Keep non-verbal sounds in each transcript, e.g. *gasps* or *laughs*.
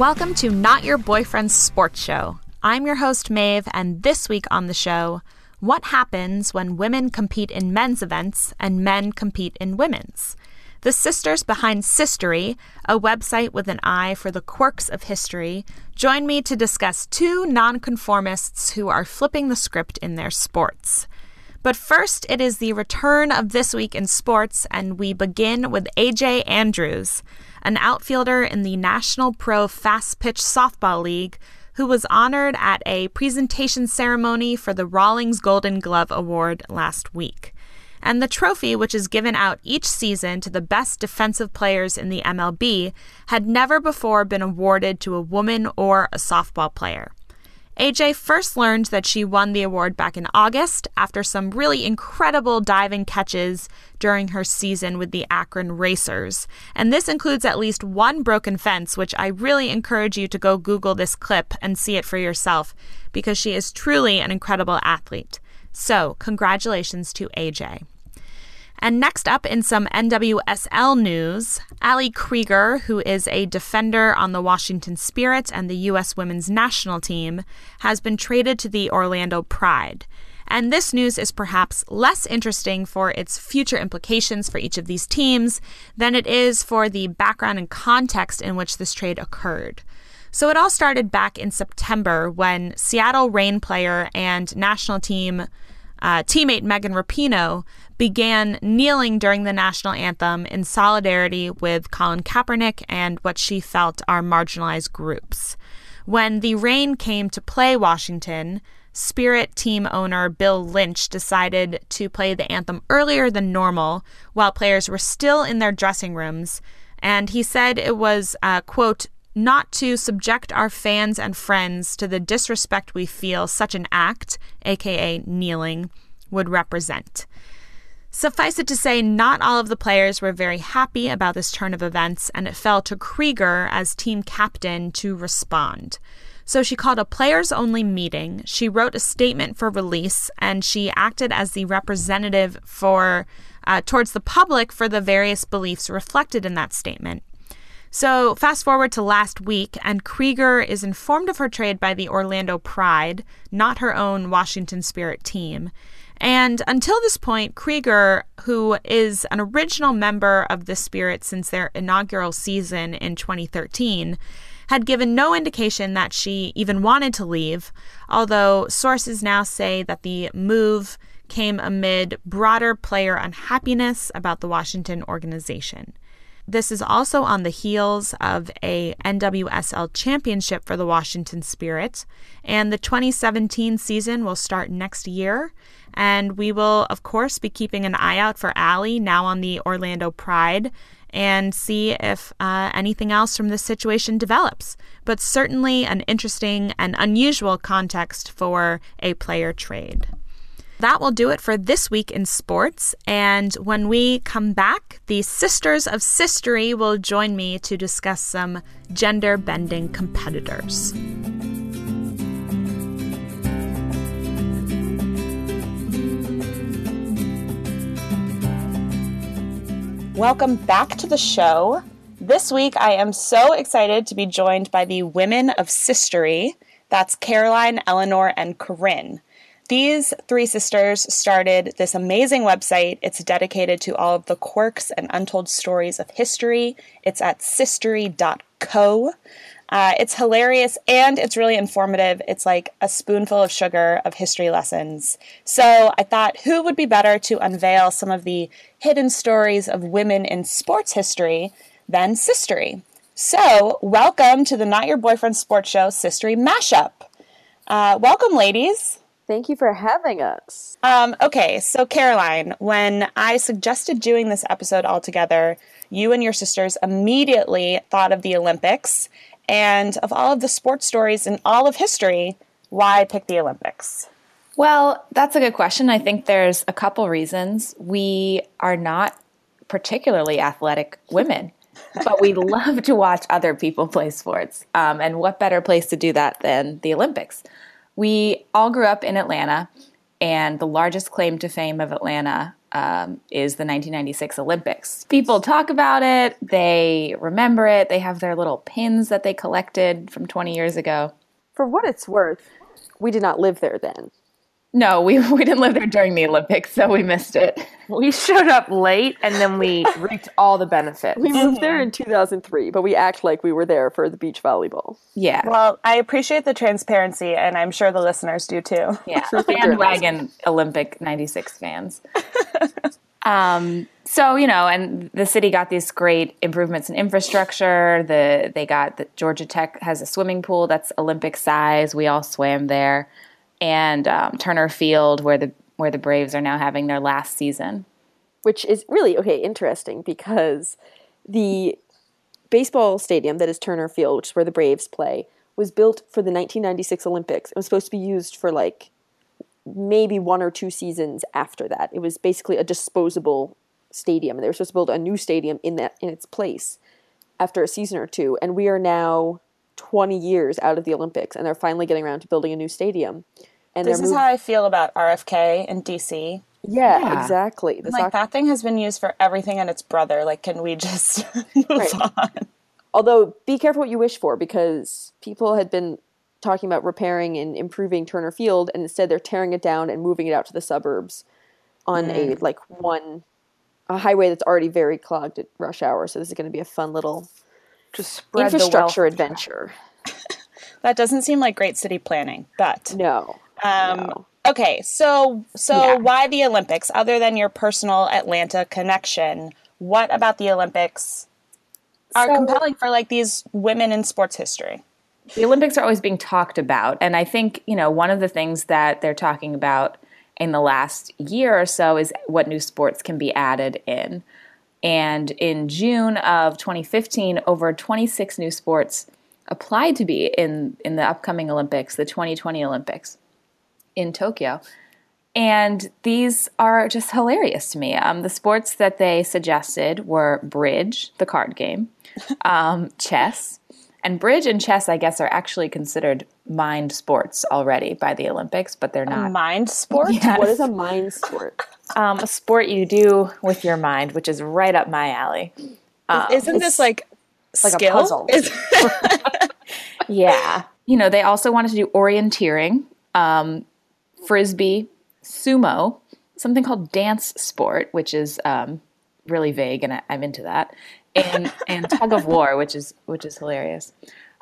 Welcome to Not Your Boyfriend's Sports Show. I'm your host, Maeve, and this week on the show, what happens when women compete in men's events and men compete in women's? The sisters behind Sistery, a website with an eye for the quirks of history, join me to discuss two nonconformists who are flipping the script in their sports. But first, it is the return of This Week in Sports, and we begin with AJ Andrews, an outfielder in the National Pro Fast Pitch Softball League who was honored at a presentation ceremony for the Rawlings Golden Glove Award last week. And the trophy, which is given out each season to the best defensive players in the MLB, had never before been awarded to a woman or a softball player. AJ first learned that she won the award back in August after some really incredible diving catches during her season with the Akron Racers. And this includes at least one broken fence, which I really encourage you to go Google this clip and see it for yourself because she is truly an incredible athlete. So, congratulations to AJ. And next up in some NWSL news, Ali Krieger, who is a defender on the Washington Spirit and the U.S. women's national team, has been traded to the Orlando Pride. And this news is perhaps less interesting for its future implications for each of these teams than it is for the background and context in which this trade occurred. So it all started back in September when Seattle Reign player and national team uh, teammate Megan Rapinoe began kneeling during the national anthem in solidarity with Colin Kaepernick and what she felt are marginalized groups. When the Reign came to play Washington, Spirit team owner Bill Lynch decided to play the anthem earlier than normal while players were still in their dressing rooms. And he said it was, uh, quote, not to subject our fans and friends to the disrespect we feel such an act, aka kneeling, would represent. Suffice it to say, not all of the players were very happy about this turn of events, and it fell to Krieger as team captain to respond. So she called a players only meeting. She wrote a statement for release, and she acted as the representative for uh, towards the public for the various beliefs reflected in that statement. So, fast forward to last week, and Krieger is informed of her trade by the Orlando Pride, not her own Washington Spirit team. And until this point, Krieger, who is an original member of the Spirit since their inaugural season in 2013, had given no indication that she even wanted to leave, although sources now say that the move came amid broader player unhappiness about the Washington organization. This is also on the heels of a NWSL championship for the Washington Spirit, and the 2017 season will start next year. And we will, of course, be keeping an eye out for Ali now on the Orlando Pride and see if uh, anything else from this situation develops. But certainly an interesting and unusual context for a player trade. That will do it for this week in sports. And when we come back, the Sisters of Sistery will join me to discuss some gender bending competitors. Welcome back to the show. This week, I am so excited to be joined by the women of Sistery. That's Caroline, Eleanor, and Corinne. These three sisters started this amazing website. It's dedicated to all of the quirks and untold stories of history. It's at sistery.co. Uh, it's hilarious and it's really informative. It's like a spoonful of sugar of history lessons. So I thought, who would be better to unveil some of the hidden stories of women in sports history than Sistery? So, welcome to the Not Your Boyfriend Sports Show Sistery Mashup. Uh, welcome, ladies. Thank you for having us. Um, okay, so Caroline, when I suggested doing this episode all together, you and your sisters immediately thought of the Olympics. And of all of the sports stories in all of history, why pick the Olympics? Well, that's a good question. I think there's a couple reasons. We are not particularly athletic women, *laughs* but we love to watch other people play sports. Um, and what better place to do that than the Olympics? We all grew up in Atlanta, and the largest claim to fame of Atlanta um, is the 1996 Olympics. People talk about it, they remember it, they have their little pins that they collected from 20 years ago. For what it's worth, we did not live there then. No, we, *laughs* we didn't live there during the Olympics, so we missed it. We showed up late and then we *laughs* reaped all the benefits. We moved there in 2003, but we act like we were there for the beach volleyball. Yeah. Well, I appreciate the transparency, and I'm sure the listeners do too. Yeah, *laughs* bandwagon Olympic 96 fans. um, so, you know, and the city got these great improvements in infrastructure. The They got the Georgia Tech has a swimming pool that's Olympic size. We all swam there. And um, Turner Field, where the where the Braves are now having their last season. Which is really okay, interesting because the baseball stadium that is Turner Field, which is where the Braves play, was built for the 1996 Olympics. It was supposed to be used for like maybe one or two seasons after that. It was basically a disposable stadium, and they were supposed to build a new stadium in that in its place after a season or two. And we are now 20 years out of the Olympics, and they're finally getting around to building a new stadium. And This is mov- how I feel about RFK and DC. yeah, Yeah. exactly. The Like soc- that thing has been used for everything and its brother. Like, can we just *laughs* move Right. on? Although, be careful what you wish for because people had been talking about repairing and improving Turner Field, and instead they're tearing it down and moving it out to the suburbs on a mm. like one a highway that's already very clogged at rush hour. So this is going to be a fun little Just spread infrastructure adventure. *laughs* That doesn't seem like great city planning, but No, Um, no. Okay, so so Yeah. why the Olympics? Other than your personal Atlanta connection, what about the Olympics are So- compelling for like these women in sports history? the Olympics are always being talked about. And I think, you know, one of the things that they're talking about in the last year or so is what new sports can be added in. And in June of 2015, over 26 new sports applied to be in, in the upcoming Olympics, the 2020 Olympics in Tokyo. And these are just hilarious to me. Um, the sports that they suggested were bridge, the card game, *laughs* um, chess, and bridge and chess, I guess, are actually considered mind sports already by the Olympics, but they're not. Mind sport? *laughs* Yes. What is a mind sport? Um, a sport you do with your mind, which is right up my alley. Isn't this like like a puzzle. Is- *laughs* Yeah. You know, they also wanted to do orienteering, um, frisbee, sumo, something called dance sport, which is um, really vague, and I, I'm into that, and and *laughs* tug of war, which is which is hilarious.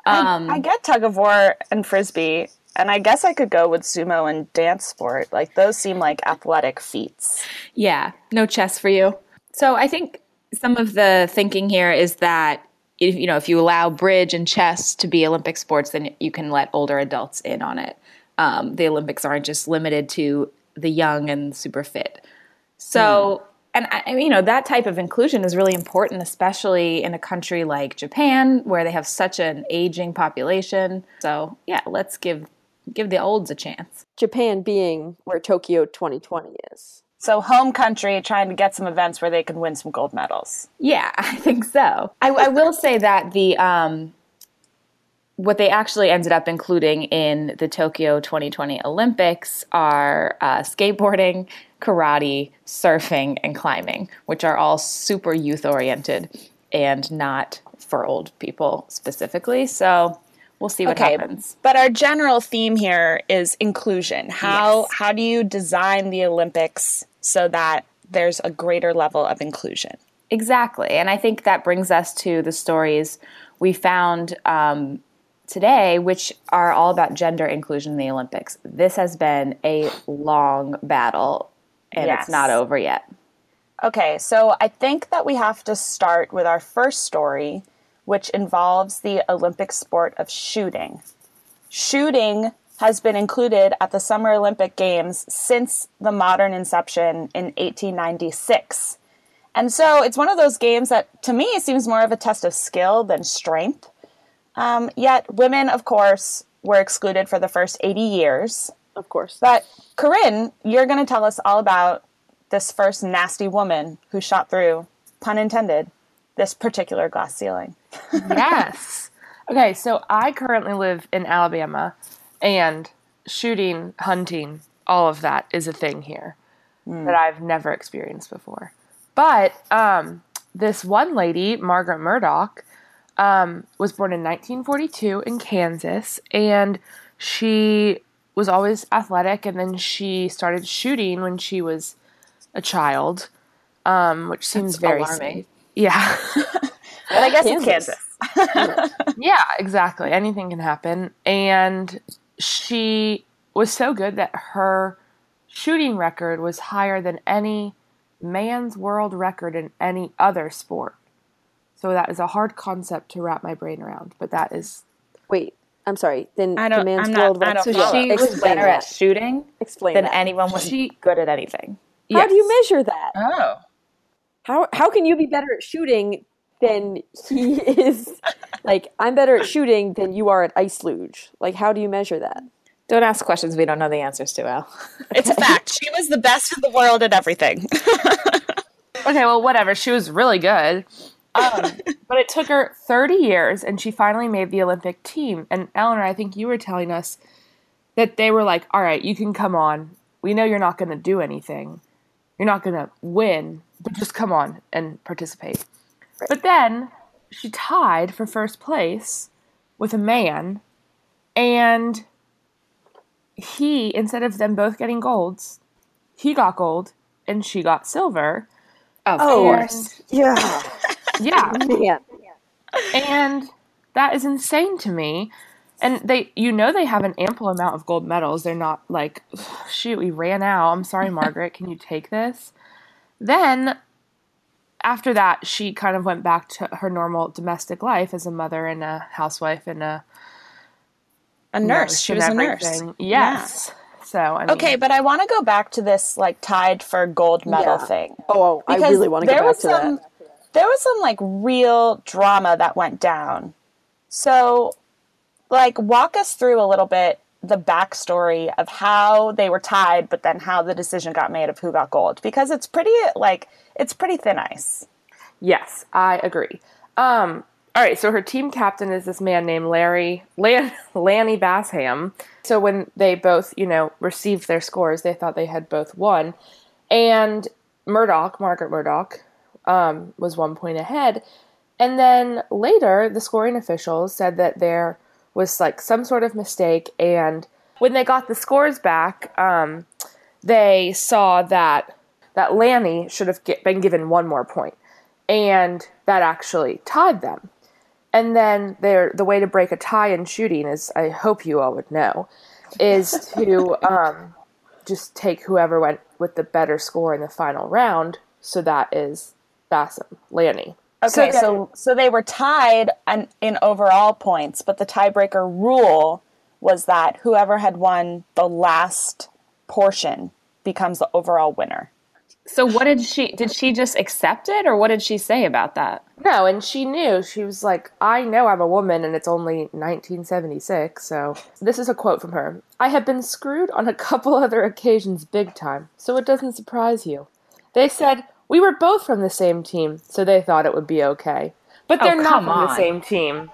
Um, I get tug of war and frisbee, and I guess I could go with sumo and dance sport. Like those seem like athletic feats. Yeah, no chess for you. So I think some of the thinking here is that if you know if you allow bridge and chess to be Olympic sports, then you can let older adults in on it. Um, the Olympics aren't just limited to the young and super fit. So. And I, I you know that type of inclusion is really important, especially in a country like Japan, where they have such an aging population. So, yeah, let's give give the olds a chance. Japan being where Tokyo 2020 is. So home country trying to get some events where they can win some gold medals. Yeah, I think so. I, I will say that the um, what they actually ended up including in the Tokyo 2020 Olympics are uh, skateboarding, karate, surfing, and climbing, which are all super youth oriented and not for old people specifically. So we'll see what Okay, happens. but our general theme here is inclusion. How Yes. how do you design the Olympics so that there's a greater level of inclusion? Exactly. And I think that brings us to the stories we found um, today, which are all about gender inclusion in the Olympics. This has been a long battle, and Yes. it's not over yet. Okay, so I think that we have to start with our first story, which involves the Olympic sport of shooting. Shooting has been included at the Summer Olympic Games since the modern inception in 1896. And so it's one of those games that to me seems more of a test of skill than strength. Um, yet women, of course, were excluded for the first 80 years. Of course. But Corinne, you're going to tell us all about this first nasty woman who shot through, pun intended, this particular glass ceiling. *laughs* yes. Okay, so I currently live in Alabama, and shooting, hunting, all of that is a thing here. that I've never experienced before. But um, this one lady, Margaret Murdoch, um, was born in 1942 in Kansas, and she was always athletic. And then she started shooting when she was a child, um, which seems very alarming. safe. Yeah. *laughs* But I guess it's Kansas. Kansas. *laughs* Yeah, exactly. Anything can happen. And she was so good that her shooting record was higher than any man's world record in any other sport. So that is a hard concept to wrap my brain around, but that is Wait, I'm sorry. Then I don't- the man's I'm not- world I don't. So follow. she was Explain better at shooting Explain than that. anyone was She- good at anything. How do you measure that? Oh. How how can you be better at shooting than he is? like I'm better at shooting than you are at ice luge. Like how do you measure that? Don't ask questions we don't know the answers to, Al. *laughs* It's a fact. She was the best in the world at everything. *laughs* Okay, well, whatever. She was really good. Um, but it took her 30 years and she finally made the Olympic team. And Eleanor, I think you were telling us that they were like, all right, you can come on. We know you're not going to do anything. You're not going to win, but just come on and participate. But then she tied for first place with a man. And he, instead of them both getting golds, he got gold and she got silver. Of Oh. course. Yeah, *laughs* Yeah. *laughs* man. and that is insane to me and they you know they have an ample amount of gold medals they're not like *sighs* shoot we ran out i'm sorry margaret can you take this then after that she kind of went back to her normal domestic life as a mother and a housewife and a A nurse. She was a nurse. everything. yes so I mean, Okay, but I want to go back to this like tied for gold medal Yeah. thing. Oh, I Because really want to go back to some, that. There was some like real drama that went down. So, like, walk us through a little bit the backstory of how they were tied, but then how the decision got made of who got gold because it's pretty like it's pretty thin ice. Yes, I agree. Um, all right, so her team captain is this man named Larry Lan, *laughs* Lanny Bassham. So when they both, you know, received their scores, they thought they had both won, and Murdoch, Margaret Murdoch, um, was one point ahead. And then later, the scoring officials said that there was like some sort of mistake, and when they got the scores back, um, they saw that that Lanny should have get, been given one more point, and that actually tied them. And then there, the way to break a tie in shooting is, I hope you all would know, is to *laughs* um, just take whoever went with the better score in the final round. So that is Bassham, Lanny. Okay, so so, they were tied and in overall points, but the tiebreaker rule was that whoever had won the last portion becomes the overall winner. So what did she did she just accept it or what did she say about that? No, and she knew. She was like, I know I'm a woman and it's only 1976, so. This is a quote from her I have been screwed on a couple *laughs* other occasions big time, so it doesn't surprise you. They said, we were both from the same team, so they thought it would be okay. But Oh, they're not come from the same team.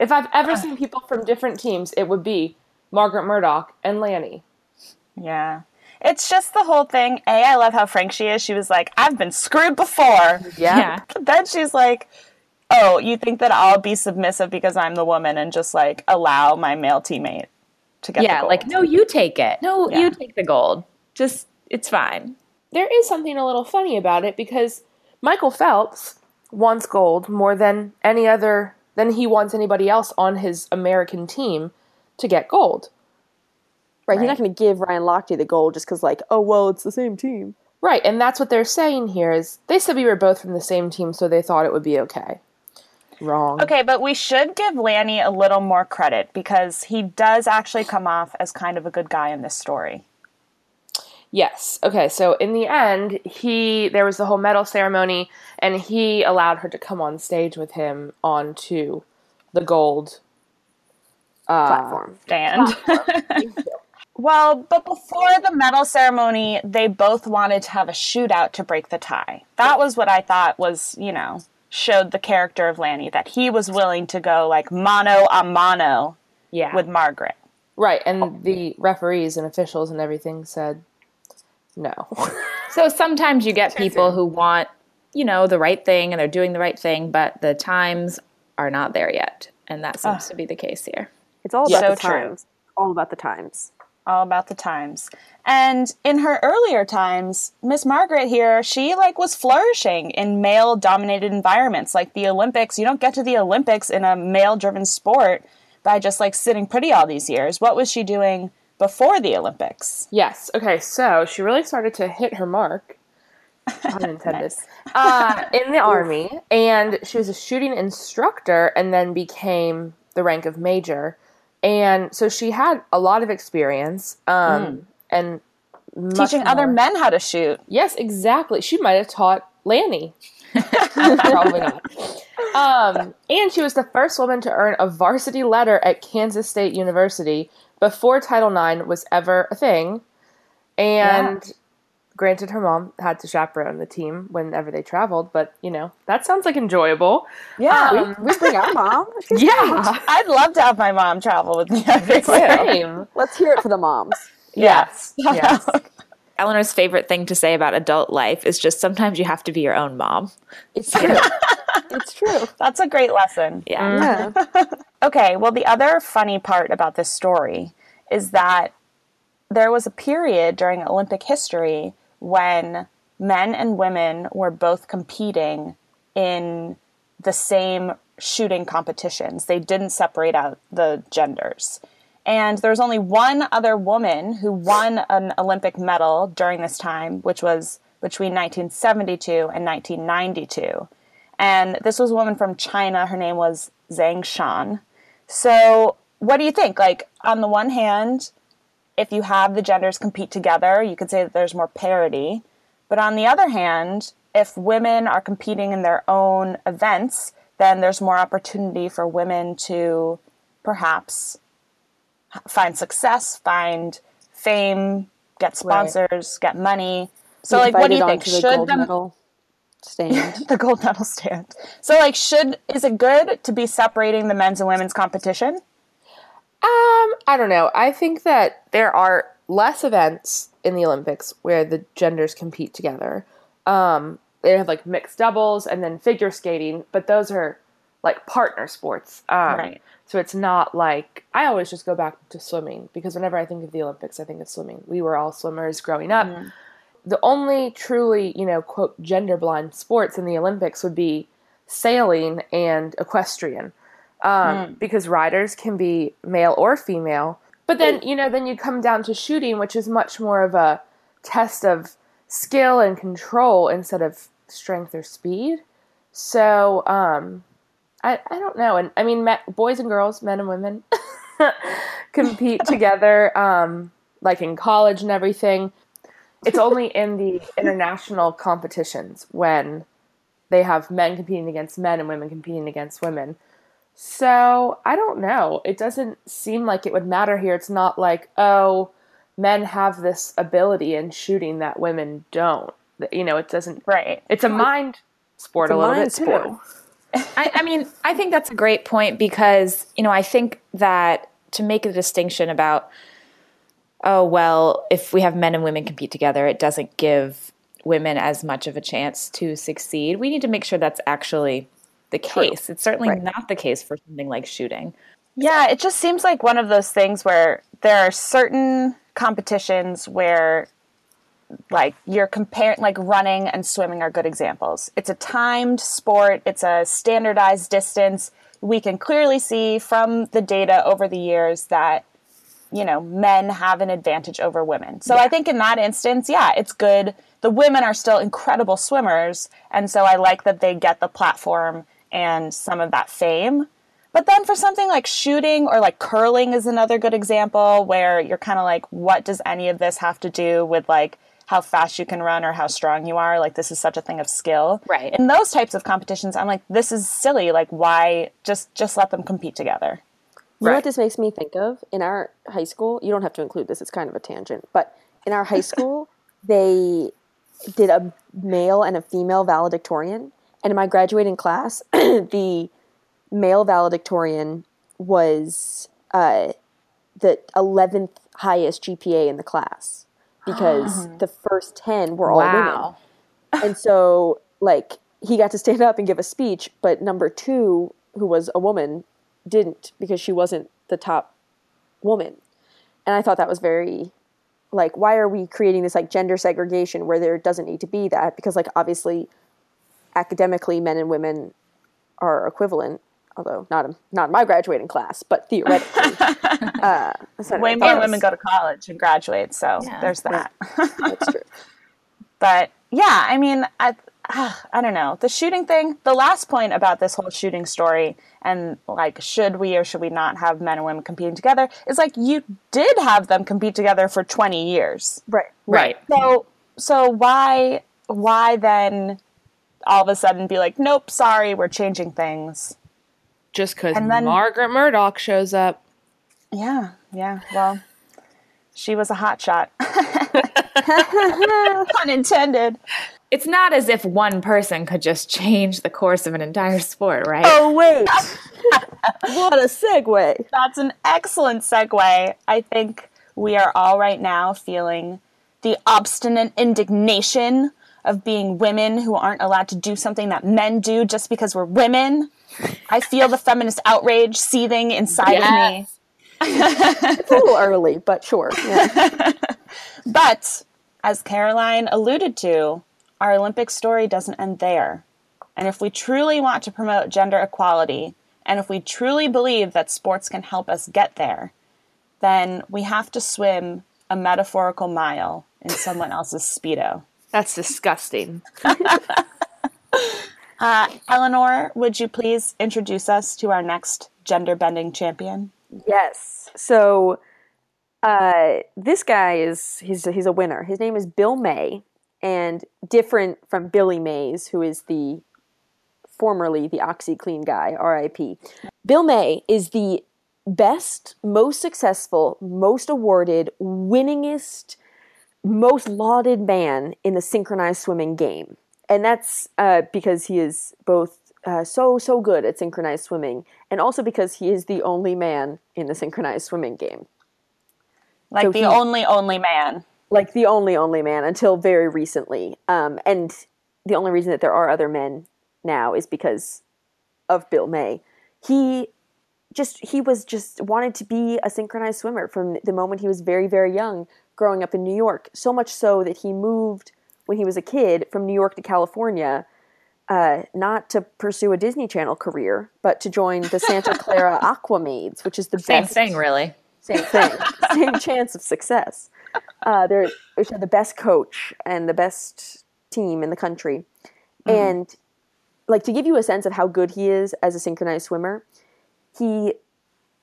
If I've ever seen people from different teams, it would be Margaret Murdoch and Lanny. Yeah. It's just the whole thing. A, I love how frank she is. She was like, I've been screwed before. Yeah. But then she's like, Oh, you think that I'll be submissive because I'm the woman and just like allow my male teammate to get the Yeah, gold? like no, you take it. No, Yeah. you take the gold. Just it's fine. There is something a little funny about it because Michael Phelps wants gold more than any other than he wants anybody else on his American team to get gold. Right, he's not going to give Ryan Lochte the gold just because, like, oh well, it's the same team. Right, and that's what they're saying here is they said we were both from the same team so they thought it would be okay. Wrong. Okay, but we should give Lanny a little more credit because he does actually come off as kind of a good guy in this story. Yes. Okay, so in the end, he there was the whole medal ceremony and he allowed her to come on stage with him onto the gold uh, Platform. Stand. *laughs* well, but before the medal ceremony, they both wanted to have a shootout to break the tie. That was what I thought was, you know, showed the character of Lanny that he was willing to go like mano a mano Yeah. with Margaret. Right, and the referees and officials and everything said no. *laughs* So sometimes you get people who want, you know, the right thing and they're doing the right thing, but the times are not there yet. And that seems ah. to be the case here. It's all about So the true. times. All about the times. all about the times. And in her earlier times, Miss Margaret here, she like was flourishing in male dominated environments like the Olympics. You don't get to the Olympics in a male driven sport by just like sitting pretty all these years. What was she doing before the Olympics? Yes. Okay. So she really started to hit her mark, *laughs* unintended, uh, in the *laughs* army, and she was a shooting instructor, and then became the rank of major, and so she had a lot of experience, um, and much Teaching other men how to shoot. Yes, exactly. She might have taught Lanny. *laughs* Probably not. Um, and she was the first woman to earn a varsity letter at Kansas State University before Title IX was ever a thing. And granted, her mom had to chaperone the team whenever they traveled, but you know, that sounds like enjoyable. Yeah. We um, bring our mom. *laughs* She's Yeah. I'd love to have my mom travel with me everywhere. Same. *laughs* Let's hear it for the moms. Yes. Yes. *laughs* Eleanor's favorite thing to say about adult life is just sometimes you have to be your own mom. It's true. It's true. That's a great lesson. Yeah. Um, yeah. *laughs* Okay, well, the other funny part about this story is that there was a period during Olympic history when men and women were both competing in the same shooting competitions. They didn't separate out the genders. And there was only one other woman who won an Olympic medal during this time, which was between 1972 and 1992. And this was a woman from China. Her name was Zhang Shan. So, what do you think? Like, on the one hand, if you have the genders compete together, you could say that there's more parity. But on the other hand, if women are competing in their own events, then there's more opportunity for women to perhaps find success, find fame, get sponsors, get money. So, like, what do you think? Should the medal stand? *laughs* the gold medal stand. So like should is it good to be separating the men's and women's competition? Um, I don't know. I think that there are less events in the Olympics where the genders compete together. Um, they have like mixed doubles and then figure skating, but those are like partner sports. Um, Right. So it's not like I always just go back to swimming because whenever I think of the Olympics, I think of swimming. We were all swimmers growing up. The only truly, you know, quote gender blind sports in the Olympics would be sailing and equestrian um, because riders can be male or female. But then, you know, then you come down to shooting, which is much more of a test of skill and control instead of strength or speed. So, um, I, I don't know. And I mean, me, boys and girls, men and women *laughs* compete *laughs* together, um, like in college and everything. It's *laughs* only in the international competitions when they have men competing against men and women competing against women. So I don't know. It doesn't seem like it would matter here. It's not like, oh, men have this ability in shooting that women don't. You know, it doesn't. Right. It's a mind sport a a, little bit sport. too. I, I mean, I think that's a great point because, you know, I think that to make a distinction about, oh, well, if we have men and women compete together, it doesn't give women as much of a chance to succeed. We need to make sure that's actually the case. It's certainly Right. not the case for something like shooting. Yeah, it just seems like one of those things where there are certain competitions where like you're comparing like running and swimming are good examples. It's a timed sport, it's a standardized distance. We can clearly see from the data over the years that you know, men have an advantage over women. So I think in that instance, yeah, it's good. The women are still incredible swimmers, and so I like that they get the platform and some of that fame. But then for something like shooting or like curling is another good example where you're kind of like, what does any of this have to do with like how fast you can run or how strong you are? Like this is such a thing of skill. Right. In those types of competitions, I'm like, this is silly. Like why just just let them compete together? You know what this makes me think of? In our high school, you don't have to include this, it's kind of a tangent, but in our high school, *laughs* they did a male and a female valedictorian. And in my graduating class, *clears throat* the male valedictorian was uh, the 11th highest GPA in the class. because *gasps* the first 10 were all women. *laughs* And so, like, he got to stand up and give a speech, but number two, who was a woman, didn't because she wasn't the top woman. And I thought that was very, like, why are we creating this, like, gender segregation where there doesn't need to be that? Because, like, obviously, academically, men and women are equivalent, although not in, not in my graduating class, but theoretically. *laughs* uh, Way more thought it women go to college and graduate, so Yeah. there's that. That's true. *laughs* But yeah, I mean, I Ah, I don't know the shooting thing. The last point about this whole shooting story and like should we or should we not have men and women competing together is like you did have them compete together for 20 years. Right. Right. So so why why then all of a sudden be like nope, sorry, we're changing things. Just because And then- Margaret Murdoch shows up. Yeah, yeah. Well, she was a hot shot. *laughs* *laughs* Pun intended. It's not as if one person could just change the course of an entire sport, right? Oh wait. *laughs* what a segue. That's an excellent segue. I think we are all right now feeling the obstinate indignation of being women who aren't allowed to do something that men do just because we're women. I feel the feminist outrage seething inside of me. It's *laughs* a little early, but sure. Yeah. *laughs* But as Caroline alluded to, our Olympic story doesn't end there. And if we truly want to promote gender equality, and if we truly believe that sports can help us get there, then we have to swim a metaphorical mile in someone else's Speedo. That's disgusting. *laughs* *laughs* Uh, Eleanor, would you please introduce us to our next gender bending champion? Yes. So uh, this guy is he's he's a winner. His name is Bill May, and different from Billy Mays, who is the formerly the OxiClean guy, R.I.P. Bill May is the best, most successful, most awarded, winningest, most lauded man in the synchronized swimming game. And that's uh, because he is both uh, so, so good at synchronized swimming, and also because he is the only man in the synchronized swimming game. Like So the he- only, only man. Like the only, only man until very recently. Um, and the only reason that there are other men now is because of Bill May. He just he was just wanted to be a synchronized swimmer from the moment he was very very young growing up in New York so much so that he moved when he was a kid from New York to California uh, not to pursue a Disney Channel career but to join the Santa Clara *laughs* Aquamaids which is the Same best thing, really. same thing same chance of success uh, they're which are the best coach and the best team in the country. And like to give you a sense of how good he is as a synchronized swimmer he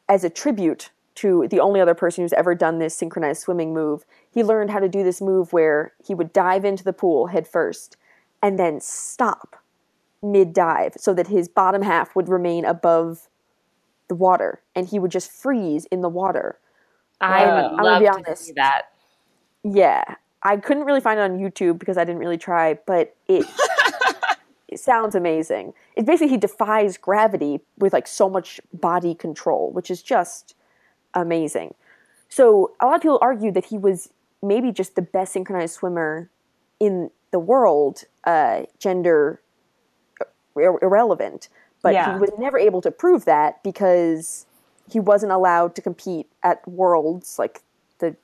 as a tribute to the only other person who's ever done this synchronized swimming move he learned how to do this move where he would dive into the pool head first and then stop mid dive so that his bottom half would remain above the water and he would just freeze in the water. I would I'm gonna love be to see that. Yeah, I couldn't really find it on YouTube because I didn't really try, but it *laughs* it sounds amazing. It's basically he defies gravity with like so much body control, which is just amazing. So a lot of people argue that he was maybe just the best synchronized swimmer in the world, uh, gender ir- irrelevant, but Yeah. he was never able to prove that because he wasn't allowed to compete at worlds like the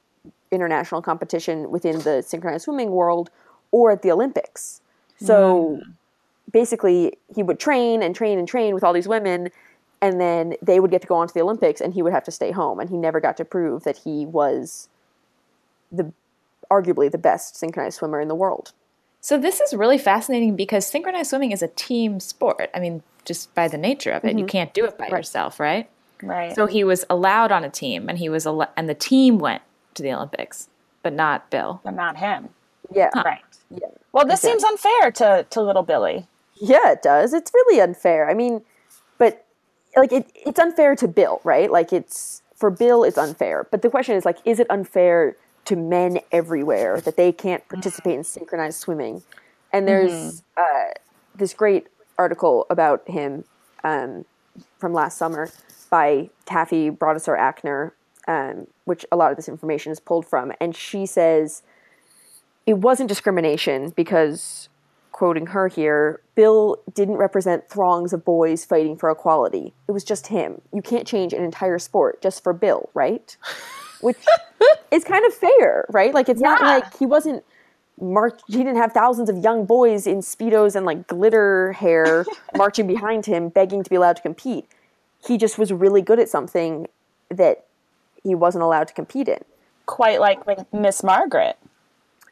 international competition within the synchronized swimming world or at the Olympics. So mm-hmm. basically, he would train and train and train with all these women, and then they would get to go on to the Olympics, and he would have to stay home. And he never got to prove that he was the arguably the best synchronized swimmer in the world. So this is really fascinating because synchronized swimming is a team sport. I mean, just by the nature of it, you mm-hmm. can't do it by yourself, right? Right. So he was allowed on a team, and he was al- and the team went to the Olympics, but not Bill. but not him. Yeah, Right. yeah, Well, this seems unfair to, to little Billy. yeah. It does. It's really unfair. I mean, but like it, it's unfair to Bill, right? Like it's for Bill, it's unfair. But the question is like, is it unfair to men everywhere that they can't participate in synchronized swimming? And there's uh, this great article about him um, from last summer by Taffy Brodesser Akner, um, which a lot of this information is pulled from. And she says it wasn't discrimination because, quoting her here, Bill didn't represent throngs of boys fighting for equality. It was just him. You can't change an entire sport just for Bill, right? *laughs* Which is kind of fair, right? Like, it's not like he wasn't march he didn't have thousands of young boys in speedos and like glitter hair *laughs* marching behind him begging to be allowed to compete he just was really good at something that he wasn't allowed to compete in. Quite like with Miss Margaret.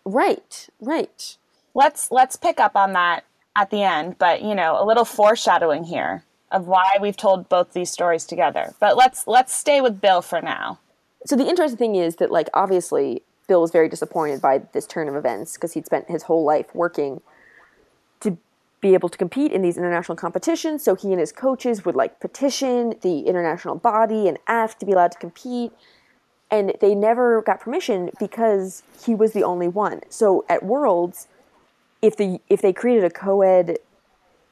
right right. Let's let's pick up on that at the end but you know a little foreshadowing here of why we've told both these stories together. But let's let's stay with bill for now. So the interesting thing is that like obviously bill was very disappointed by this turn of events because he'd spent his whole life working be able to compete in these international competitions so he and his coaches would like petition the international body and ask to be allowed to compete and they never got permission because he was the only one so at worlds if the if they created a co-ed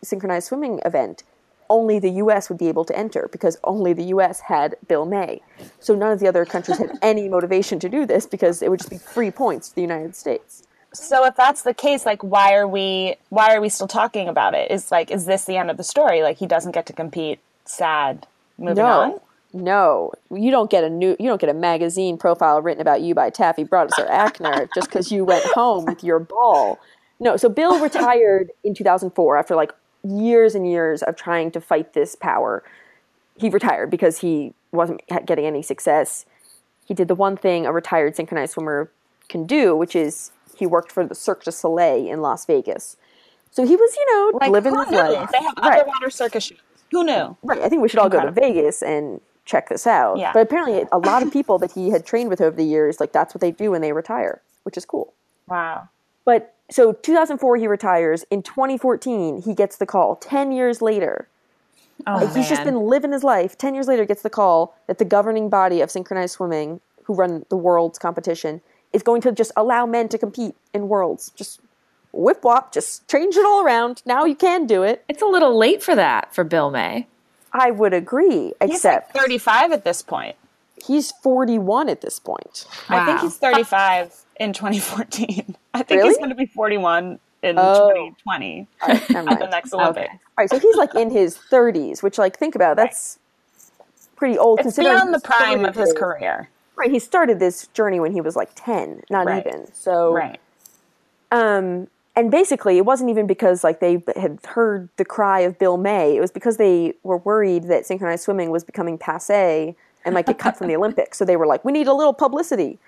synchronized swimming event only the US would be able to enter because only the US had Bill May. So none of the other countries had any motivation to do this because it would just be free points to the United States. So if that's the case like why are we why are we still talking about it is like is this the end of the story like he doesn't get to compete sad moving on No. No, you don't get a new you don't get a magazine profile written about you by Taffy Brodesser Akner *laughs* just because you went home with your ball. No, so Bill retired in 2004 after like years and years of trying to fight this power. He retired because he wasn't getting any success. He did the one thing a retired synchronized swimmer can do, which is he worked for the Cirque du Soleil in Las Vegas. So he was, you know, like living his life. they have Right. underwater circus shows who knew Right. I think we should all go to Vegas and check this out. Yeah. But apparently, a *laughs* lot of people that he had trained with over the years, like that's what they do when they retire, which is cool. wow But so 2004, he retires. In 2014, he gets the call. 10 years later, oh like, he's just been living his life. 10 years later, gets the call that the governing body of synchronized swimming, who run the world's competition, is going to just allow men to compete in worlds. Just whip wop, just change it all around. Now you can do it. It's a little late for that for Bill May. I would agree, he's like except 35 at this point he's 41 at this point. I think he's 35 in 2014. *laughs* I think Really? he's going to be 41 in Oh. 2020 Never at *laughs* the next Olympics. All right, so he's like in his 30s, which, like, think about that's pretty old. It's considering beyond he the prime started of his career. Right, he started this journey when he was like 10, not Right. even. So, Right. um, and basically, it wasn't even because like they had heard the cry of Bill May. It was because they were worried that synchronized swimming was becoming passe and might get cut from the *laughs* Olympics. So they were like, "We need a little publicity."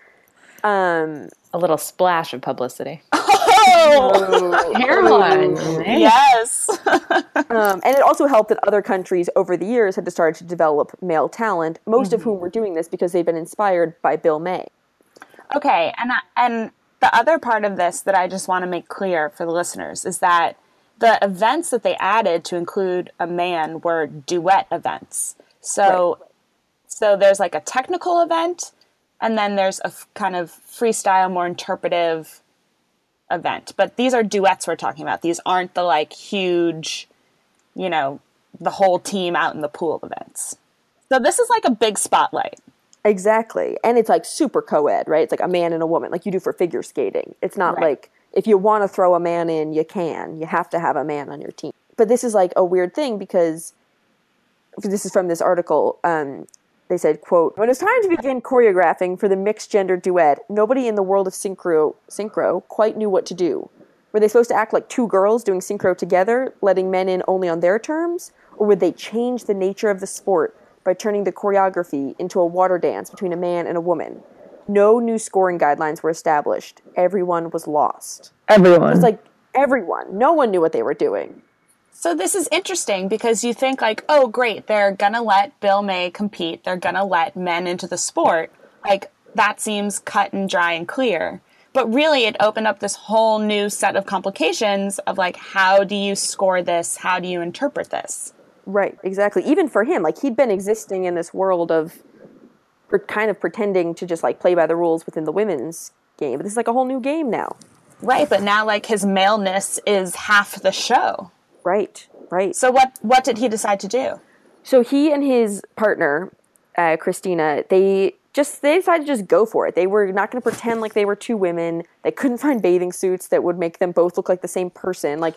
Um, A little splash of publicity. *laughs* Oh, Hairline. yes. *laughs* Um, and it also helped that other countries over the years had started to develop male talent, most of whom Mm-hmm. were doing this because they've been inspired by Bill May. Okay, and I, and the other part of this that I just want to make clear for the listeners is that the events that they added to include a man were duet events. So so there's like a technical event and then there's a f- kind of freestyle more interpretive event. But these are duets we're talking about. These aren't the like huge, you know, the whole team out in the pool events. So this is like a big spotlight. Exactly. And it's like super co ed, right? It's like a man and a woman, like you do for figure skating. It's not Right. like if you want to throw a man in, you can. You have to have a man on your team. But this is like a weird thing because this is from this article. Um, they said, quote, when it was time to begin choreographing for the mixed gender duet, nobody in the world of synchro, synchro quite knew what to do. Were they supposed to act like two girls doing synchro together, letting men in only on their terms? Or would they change the nature of the sport by turning the choreography into a water dance between a man and a woman? No new scoring guidelines were established. Everyone was lost. Everyone. It's like everyone. No one knew what they were doing. So this is interesting because you think like, oh great, they're gonna let Bill May compete. They're gonna let men into the sport. Like that seems cut and dry and clear. But really it opened up this whole new set of complications of like how do you score this? How do you interpret this? Right, exactly. Even for him, like he'd been existing in this world of kind of pretending to just like play by the rules within the women's game. But this is like a whole new game now. Right, but now like his maleness is half the show. Right, right. So, what what did he decide to do? so he and his partner, uh, Christina, they just they decided to just go for it. They were not going to pretend like they were two women. They couldn't find bathing suits that would make them both look like the same person. Like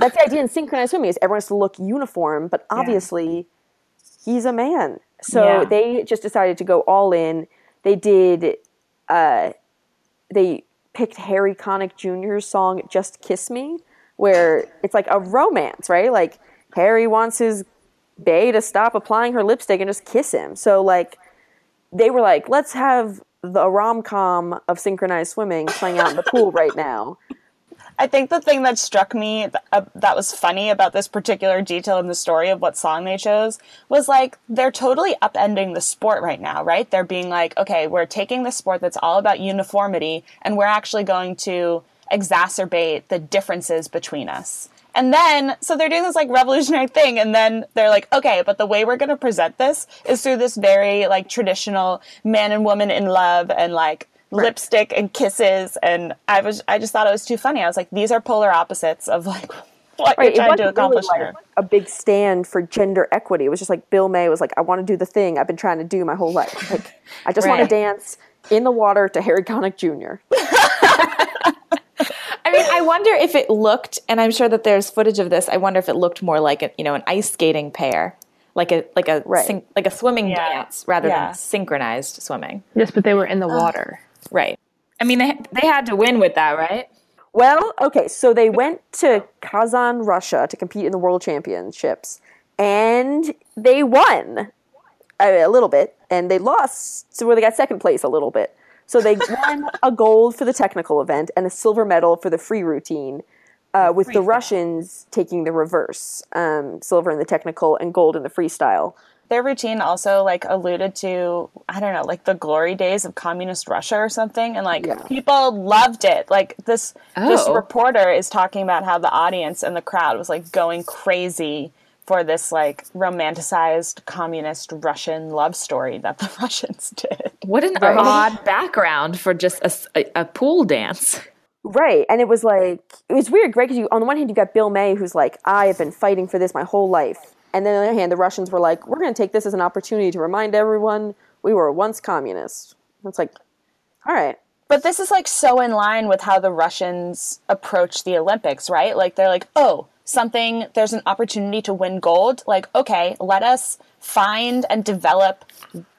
that's the idea in synchronized swimming is everyone has to look uniform, but obviously he's a man. So Yeah. they just decided to go all in. They did uh they picked Harry Connick Jr.'s song Just Kiss Me, where it's like a romance, right? Like Harry wants his Bay to stop applying her lipstick and just kiss him. So like they were like, let's have the rom com of synchronized swimming playing out in the pool right *laughs* now. I think the thing that struck me th- uh, that was funny about this particular detail in the story of what song they chose was like they're totally upending the sport right now, right? They're being like, okay, we're taking the sport that's all about uniformity and we're actually going to exacerbate the differences between us. And then, so they're doing this like revolutionary thing, and then they're like, okay, but the way we're going to present this is through this very like traditional man and woman in love and like lipstick and kisses. And I was, I just thought it was too funny. I was like, these are polar opposites of like *laughs* what right. you're trying to wasn't really accomplish like here. a big stand for gender equity. It was just like Bill May was like, I want to do the thing I've been trying to do my whole life. Like, I just want to dance in the water to Harry Connick Jr. *laughs* I mean, I wonder if it looked, and I'm sure that there's footage of this. I wonder if it looked more like a, you know, an ice skating pair, like a like a Right. syn- like a swimming Yeah. dance rather Yeah. than synchronized swimming. Yes, but they were in the uh, water. Right. I mean, they they had to win with that, right? Well, okay, so they went to Kazan, Russia to compete in the World Championships, and they won a, a little bit, and they lost to where they got second place a little bit. So they won a gold for the technical event and a silver medal for the free routine, uh, with the Russians taking the reverse um, silver in the technical and gold in the freestyle. Their routine also like alluded to I don't know like the glory days of communist Russia or something, and like Yeah. people loved it. Like this this Oh. reporter is talking about how the audience and the crowd was like going crazy for this like romanticized communist Russian love story that the *laughs* Russians did. What an odd background for just a pool dance. Right, and it was like it was weird, right? Because you, on the one hand, you got Bill May, who's like, "I have been fighting for this my whole life," and then on the other hand, the Russians were like, "We're going to take this as an opportunity to remind everyone we were once communists." It's like, all right, But this is like so in line with how the Russians approach the Olympics, right? Like they're like, oh, something, there's an opportunity to win gold. Like, okay, let us find and develop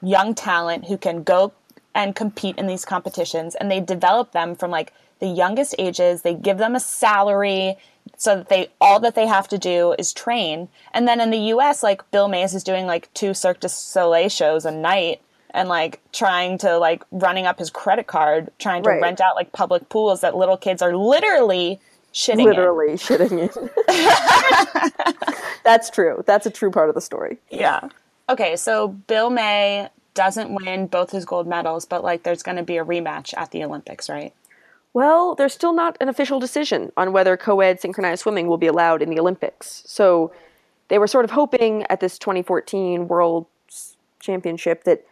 young talent who can go and compete in these competitions. And they develop them from like the youngest ages. They give them a salary so that they all that they have to do is train. And then in the US, like Bill Mays is doing like two Cirque du Soleil shows a night and like trying to like running up his credit card, trying to Right. rent out like public pools that little kids are literally shitting in. literally *laughs* shitting in. *laughs* That's true. That's a true part of the story. Yeah. Okay, so Bill May doesn't win both his gold medals, but like there's going to be a rematch at the Olympics, right? Well, there's still not an official decision on whether co-ed synchronized swimming will be allowed in the Olympics. So they were sort of hoping at this 2014 World Championship that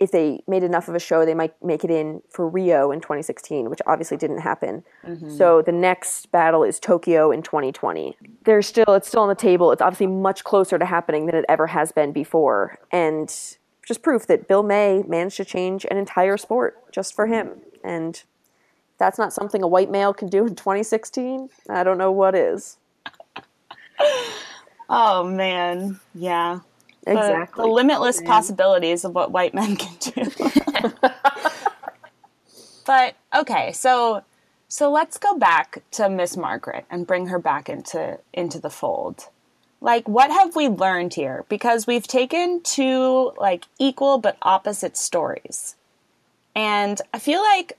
if they made enough of a show, they might make it in for Rio in 2016, which obviously didn't happen. Mm-hmm. So the next battle is Tokyo in 2020. There's still it's still on the table. It's obviously much closer to happening than it ever has been before, and just proof that Bill May managed to change an entire sport just for him. And that's not something a white male can do in 2016. I don't know what is. *laughs* Oh man, yeah. The- Exactly. The, limitless possibilities of what white men *laughs* can do. *laughs* but okay, so so let's go back to Miss Margaret and bring her back into into the fold. Like what have we learned here? Because we've taken two like equal but opposite stories. And I feel like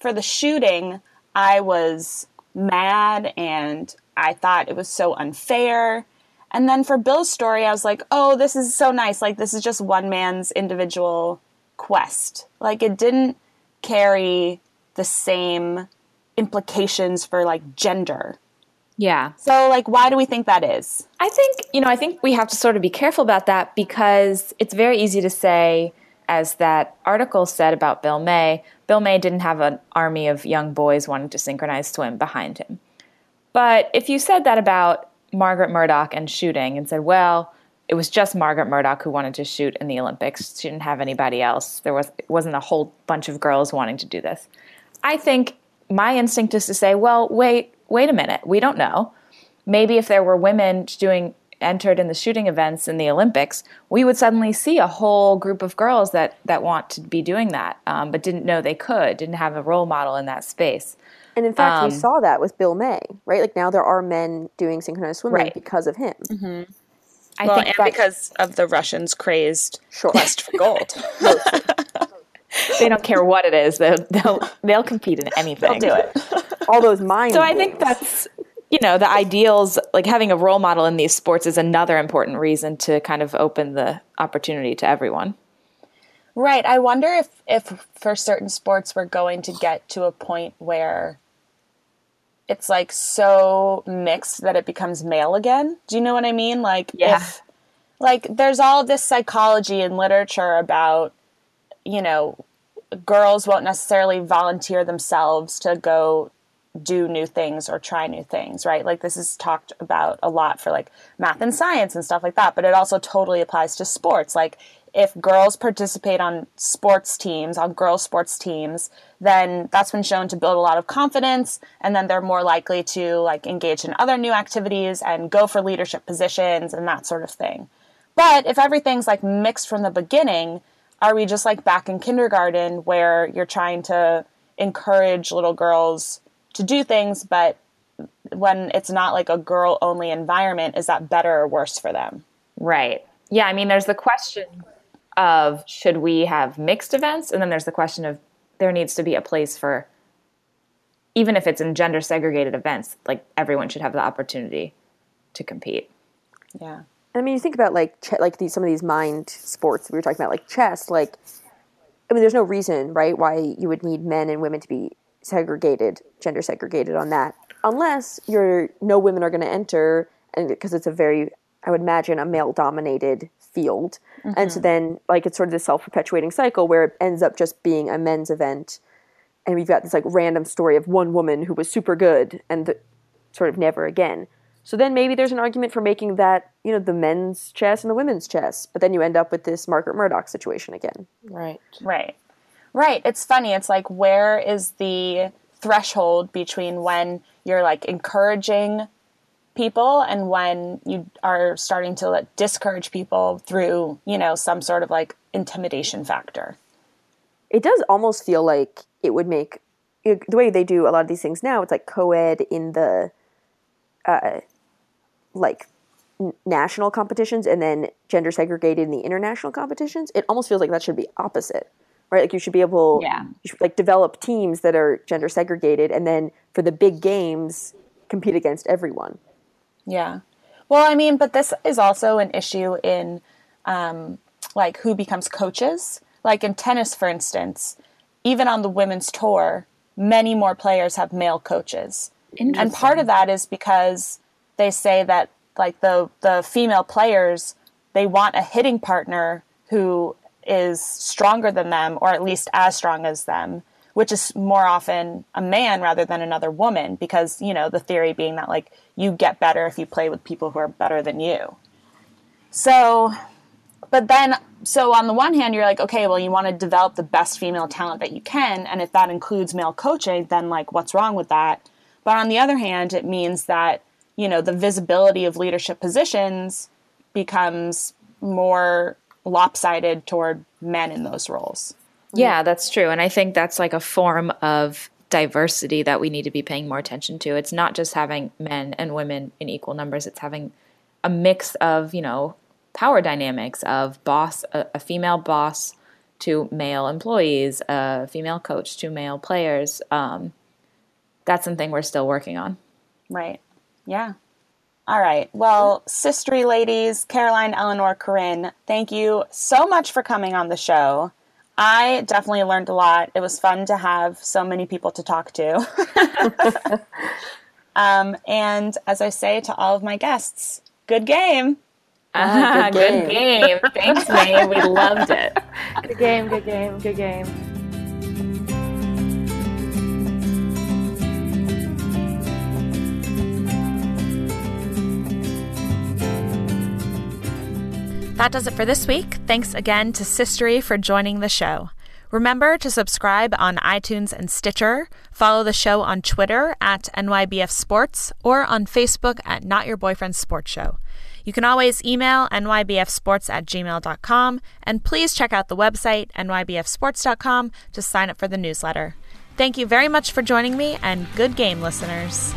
for the shooting, I was mad and I thought it was so unfair. And then for Bill's story, I was like, oh, this is so nice. Like, this is just one man's individual quest. Like, it didn't carry the same implications for like gender. Yeah. So, like, why do we think that is? I think, you know, I think we have to sort of be careful about that because it's very easy to say, as that article said about Bill May, Bill May didn't have an army of young boys wanting to synchronize swim behind him. But if you said that about Margaret Murdock and shooting and said, well, it was just Margaret Murdock who wanted to shoot in the Olympics. She didn't have anybody else. There was wasn't a whole bunch of girls wanting to do this. I think my instinct is to say, well, wait, wait a minute. We don't know. Maybe if there were women doing entered in the shooting events in the Olympics, we would suddenly see a whole group of girls that that want to be doing that, um, but didn't know they could, didn't have a role model in that space. And in fact, Um, we saw that with Bill May, right? Like now there are men doing synchronized swimming Right. because of him. I well, think and that because of the Russians' crazed Sure. quest for gold. *laughs* they don't care what it is; they'll they'll, they'll compete in anything. They'll do it. *laughs* All those mind. So I think that's you know the ideals like having a role model in these sports is another important reason to kind of open the opportunity to everyone. Right. I wonder if if for certain sports we're going to get to a point where it's like so mixed that it becomes male again. Do you know what I mean? Like Yeah. if like there's all this psychology and literature about you know girls won't necessarily volunteer themselves to go do new things or try new things, right? Like this is talked about a lot for like math and science and stuff like that, but it also totally applies to sports. Like if girls participate on sports teams, on girls sports teams, then that's been shown to build a lot of confidence and then they're more likely to like engage in other new activities and go for leadership positions and that sort of thing. But if everything's like mixed from the beginning, are we just like back in kindergarten where you're trying to encourage little girls to do things, but when it's not like a girl only environment, is that better or worse for them? Right. Yeah, I mean there's the question of should we have mixed events and then there's the question of there needs to be a place for even if it's in gender segregated events, like everyone should have the opportunity to compete. Yeah. I mean, you think about like ch- like these some of these mind sports we were talking about, like chess. Like, I mean, there's no reason, right, why you would need men and women to be segregated, gender segregated on that, unless you're no women are going to enter, and because it's a very, I would imagine, a male dominated field, and so mm-hmm. then like it's sort of this self perpetuating cycle where it ends up just being a men's event, and we've got this like random story of one woman who was super good and th- sort of never again. So then maybe there's an argument for making that, you know, the men's chess and the women's chess. But then you end up with this Margaret Murdock situation again. Right. Right. Right. It's funny. It's like, where is the threshold between when you're like encouraging people and when you are starting to like, discourage people through, you know, some sort of like intimidation factor? It does almost feel like it would make you know, the way they do a lot of these things now. It's like co-ed in the, uh, like n- national competitions, and then gender segregated in the international competitions. It almost feels like that should be opposite, right? Like you should be able, Yeah. you should like develop teams that are gender segregated, and then for the big games, compete against everyone. Yeah. Well, I mean, but this is also an issue in um, like who becomes coaches. Like in tennis, for instance, even on the women's tour, many more players have male coaches. And part of that is because they say that like the the female players they want a hitting partner who is stronger than them or at least as strong as them which is more often a man rather than another woman because you know the theory being that like you get better if you play with people who are better than you. So but then so on the one hand you're like okay well you want to develop the best female talent that you can and if that includes male coaching then like what's wrong with that? But on the other hand it means that you know the visibility of leadership positions becomes more lopsided toward men in those roles. Yeah, that's true. And I think that's like a form of diversity that we need to be paying more attention to. It's not just having men and women in equal numbers, it's having a mix of, you know, power dynamics of boss, a, a female boss to male employees, a female coach to male players. Um, that's something we're still working on. Right. Yeah. All right. Well, sistery ladies, Caroline, Eleanor, Corinne, thank you so much for coming on the show. I definitely learned a lot. It was fun to have so many people to talk to. *laughs* um, and as I say to all of my guests, good game. *laughs* Ah, good good game. Thanks, May. We loved it. *laughs* Good game, good game, good game. That does it for this week. Thanks again to Sistery for joining the show. Remember to subscribe on iTunes and Stitcher, follow the show on Twitter at NYBF Sports, or on Facebook at Not Your Boyfriend's Sports Show. You can always email nybfsports at gmail.com, and please check out the website, nybfsports.com, to sign up for the newsletter. Thank you very much for joining me, and good game, listeners.